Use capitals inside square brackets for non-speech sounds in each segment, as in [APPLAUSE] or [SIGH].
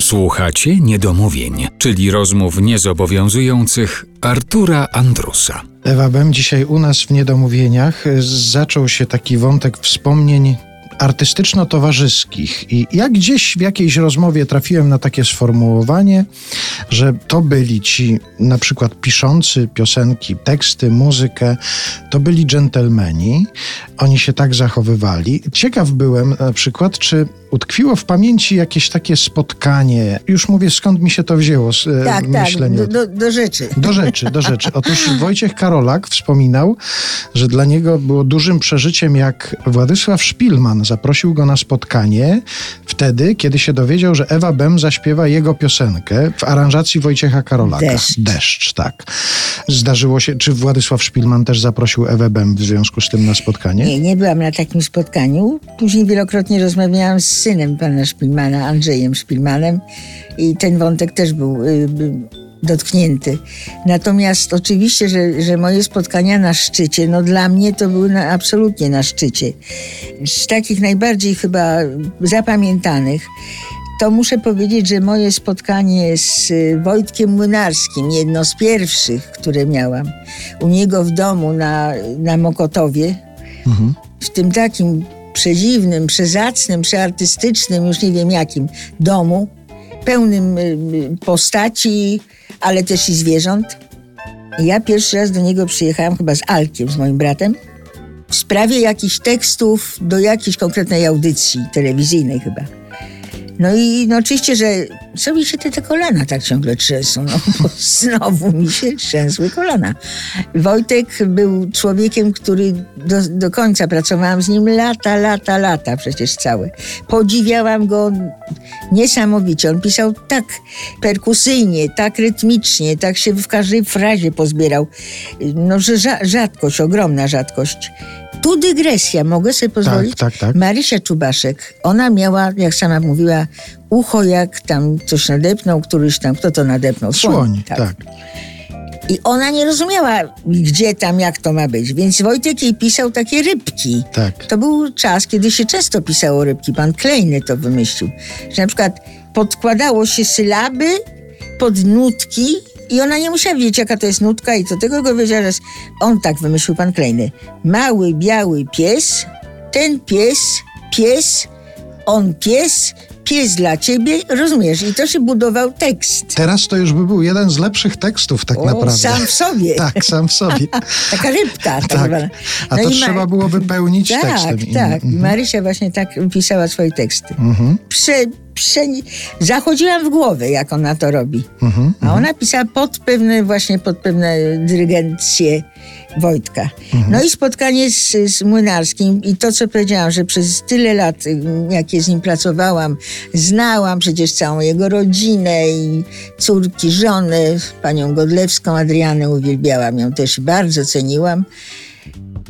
Słuchacie niedomówień, czyli rozmów niezobowiązujących Artura Andrusa. Ewa Bem dzisiaj u nas w Niedomówieniach zaczął się taki wątek wspomnień artystyczno-towarzyskich. I jak gdzieś w jakiejś rozmowie trafiłem na takie sformułowanie, że to byli ci na przykład piszący piosenki, teksty, muzykę, to byli dżentelmeni. Oni się tak zachowywali. Ciekaw byłem na przykład, czy utkwiło w pamięci jakieś takie spotkanie. Już mówię, skąd mi się to wzięło, e, Tak, myślenie. tak, do, do, do rzeczy. Do rzeczy, do rzeczy. Otóż Wojciech Karolak wspominał, że dla niego było dużym przeżyciem, jak Władysław Szpilman zaprosił go na spotkanie wtedy, kiedy się dowiedział, że Ewa Bem zaśpiewa jego piosenkę w aranżacji Wojciecha Karolaka. Deszcz. Deszcz, tak. Zdarzyło się, czy Władysław Szpilman też zaprosił Ewę Bem w związku z tym na spotkanie? Nie, nie byłam na takim spotkaniu. Później wielokrotnie rozmawiałam z synem pana Szpilmana, Andrzejem Szpilmanem i ten wątek też był y, dotknięty. Natomiast oczywiście, że, że moje spotkania na szczycie, no dla mnie to były na, absolutnie na szczycie. Z takich najbardziej chyba zapamiętanych to muszę powiedzieć, że moje spotkanie z y, Wojtkiem Młynarskim, jedno z pierwszych, które miałam, u niego w domu na, na Mokotowie, Mhm. w tym takim przedziwnym, przezacnym, przeartystycznym, już nie wiem jakim domu, pełnym y, y, postaci, ale też i zwierząt. Ja pierwszy raz do niego przyjechałam chyba z Alkiem, z moim bratem, w sprawie jakichś tekstów do jakiejś konkretnej audycji telewizyjnej chyba. No i no oczywiście, że co mi się te, te kolana tak ciągle trzęsą, no bo [LAUGHS] znowu mi się trzęsły kolana. Wojtek był człowiekiem, który do, do końca pracowałam z nim lata, lata, lata przecież całe. Podziwiałam go niesamowicie. On pisał tak perkusyjnie, tak rytmicznie, tak się w każdej frazie pozbierał. No, że rza- rzadkość, ogromna rzadkość. Tu dygresja, mogę sobie pozwolić? tak, tak. Marysia Czubaszek, ona miała, jak sama mówiła, ucho jak tam coś nadepnął, któryś tam, kto to nadepnął? Słoń, tak. I ona nie rozumiała, gdzie tam, jak to ma być. Więc Wojtek jej pisał takie rybki. Tak. To był czas, kiedy się często pisało rybki. Pan Klejny to wymyślił. Że na przykład podkładało się sylaby pod nutki i ona nie musiała wiedzieć, jaka to jest nutka i do tego go wiedziała, że on tak wymyślił, pan Klejny. Mały, biały pies, ten pies, pies, on pies, pies dla ciebie, rozumiesz? I to się budował tekst. Teraz to już by był jeden z lepszych tekstów tak O, naprawdę. sam w sobie. [LAUGHS] Tak, sam w sobie. [LAUGHS] Taka rybka. Tak. Tak. zwana. A No to trzeba było wypełnić Tak, tekstem. tak. I Marysia właśnie tak pisała swoje teksty. Mhm. Prze, prze, zachodziłam w głowę, jak ona to robi. Mhm. A ona pisała pod pewne, właśnie pod pewne dyrygencje Wojtka. Mhm. No i spotkanie z, z Młynarskim i to, co powiedziałam, że przez tyle lat, y, jakie z nim pracowałam, znałam przecież całą jego rodzinę i córki, żony, panią Godlewską, Adrianę uwielbiałam ją też i bardzo ceniłam.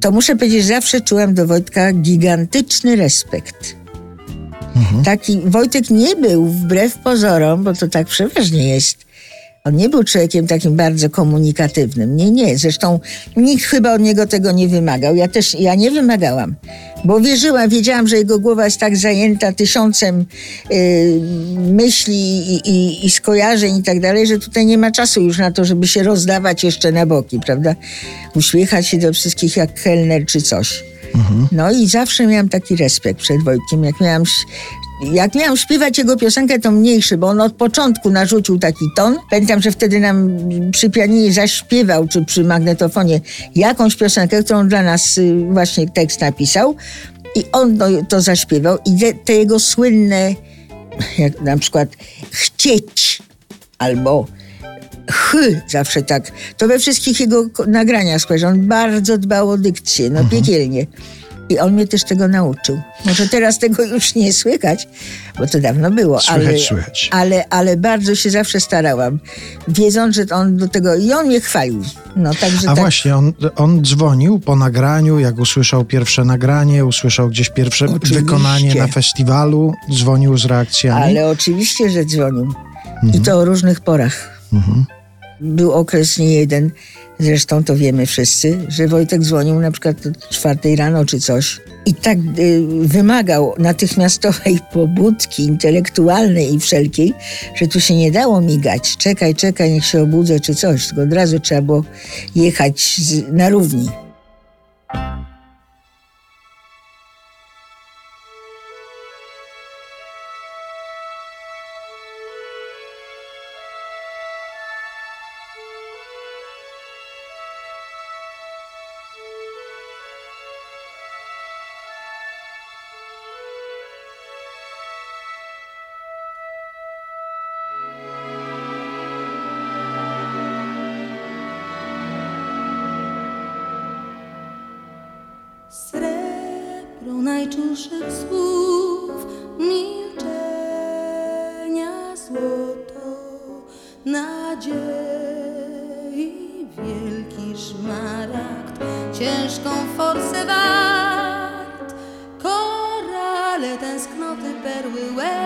To muszę powiedzieć, zawsze czułam do Wojtka gigantyczny respekt. Taki Wojtek nie był wbrew pozorom, bo to tak przeważnie jest. On nie był człowiekiem takim bardzo komunikatywnym. Nie, nie. Zresztą nikt chyba od niego tego nie wymagał. Ja też, ja nie wymagałam. Bo wierzyłam, wiedziałam, że jego głowa jest tak zajęta tysiącem y, myśli i, i, i skojarzeń i tak dalej, że tutaj nie ma czasu już na to, żeby się rozdawać jeszcze na boki, prawda? Uśmiechać się do wszystkich jak kelner czy coś. No i zawsze miałam taki respekt przed Wojtkiem. Jak miałam, jak miałam śpiewać jego piosenkę, to mniejszy, bo on od początku narzucił taki ton. Pamiętam, że wtedy nam przy pianinie zaśpiewał, czy przy magnetofonie, jakąś piosenkę, którą dla nas y, właśnie tekst napisał. I on to, zaśpiewał. I te jego słynne, jak na przykład chcieć, albo ch, zawsze tak. To we wszystkich jego nagraniach słyszę. On bardzo dbał o dykcję, no piekielnie. I on mnie też tego nauczył. Może teraz tego już nie słychać, bo to dawno było, Słychać, ale, słychać. ale, ale bardzo się zawsze starałam, wiedząc, że on do tego... I on mnie chwalił. No, także A tak, właśnie, on, on dzwonił po nagraniu, jak usłyszał pierwsze nagranie, usłyszał gdzieś pierwsze Oczywiście. wykonanie na festiwalu, dzwonił z reakcjami. Ale oczywiście, że dzwonił. I to o różnych porach. Był okres nie jeden, zresztą to wiemy wszyscy, że Wojtek dzwonił na przykład o czwartej rano czy coś i tak y, wymagał natychmiastowej [LAUGHS] pobudki intelektualnej i wszelkiej, że tu się nie dało migać. Czekaj, czekaj, niech się obudzę czy coś, tylko od razu trzeba było jechać z, na równi. Najczulszych słów, milczenia złoto, nadziei wielki szmaragd, ciężką forsę wart, korale tęsknoty, perły łez,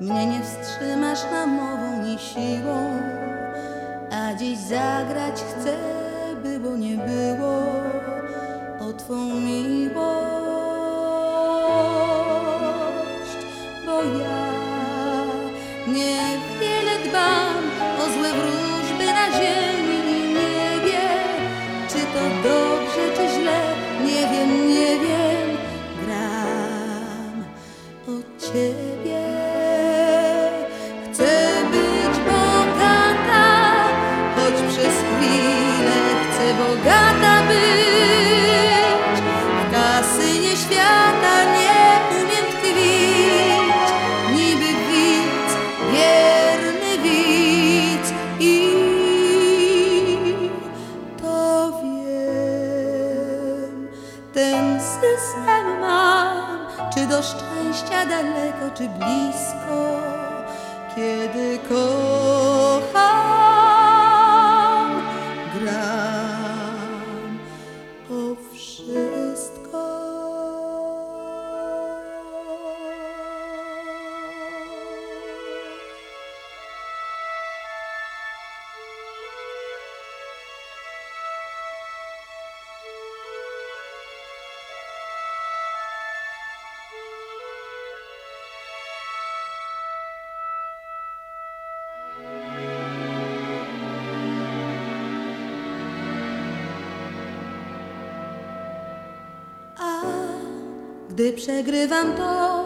mnie nie wstrzymasz namową ni siłą, a dziś zagrać chcę, było nie było. O Twą miłość, daleko, czy blisko, kiedy kocham, gdy przegrywam, to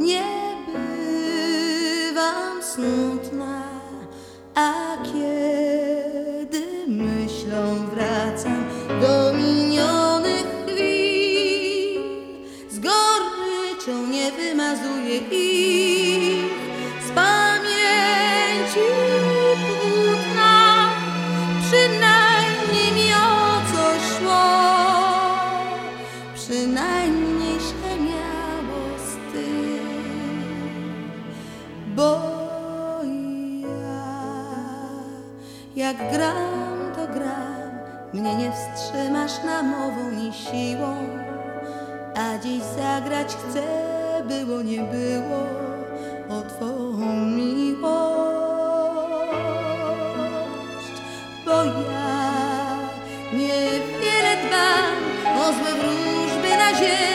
nie bywam smutna. A kiedy jak gram, to gram, mnie nie wstrzymasz namową ni siłą, a dziś zagrać chcę, było nie było o Twą miłość. Bo ja niewiele dbam o złe wróżby na ziemi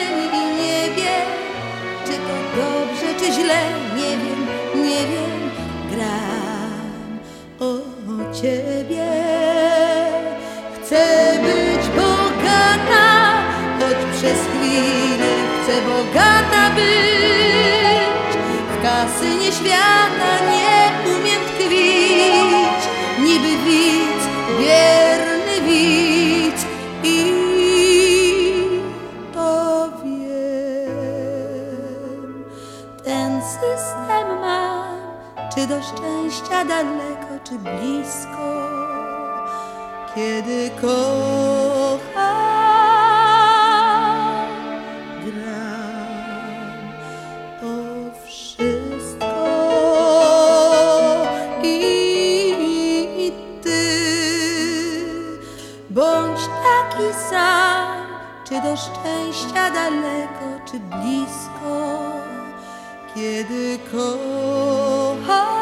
Ciebie. Chcę być bogata, choć przez chwilę chcę bogata być. W kasynie świata nie do szczęścia daleko czy blisko, kiedy kocha gram wszystko i ty bądź taki sam, czy do szczęścia daleko czy blisko, kiedy kocham.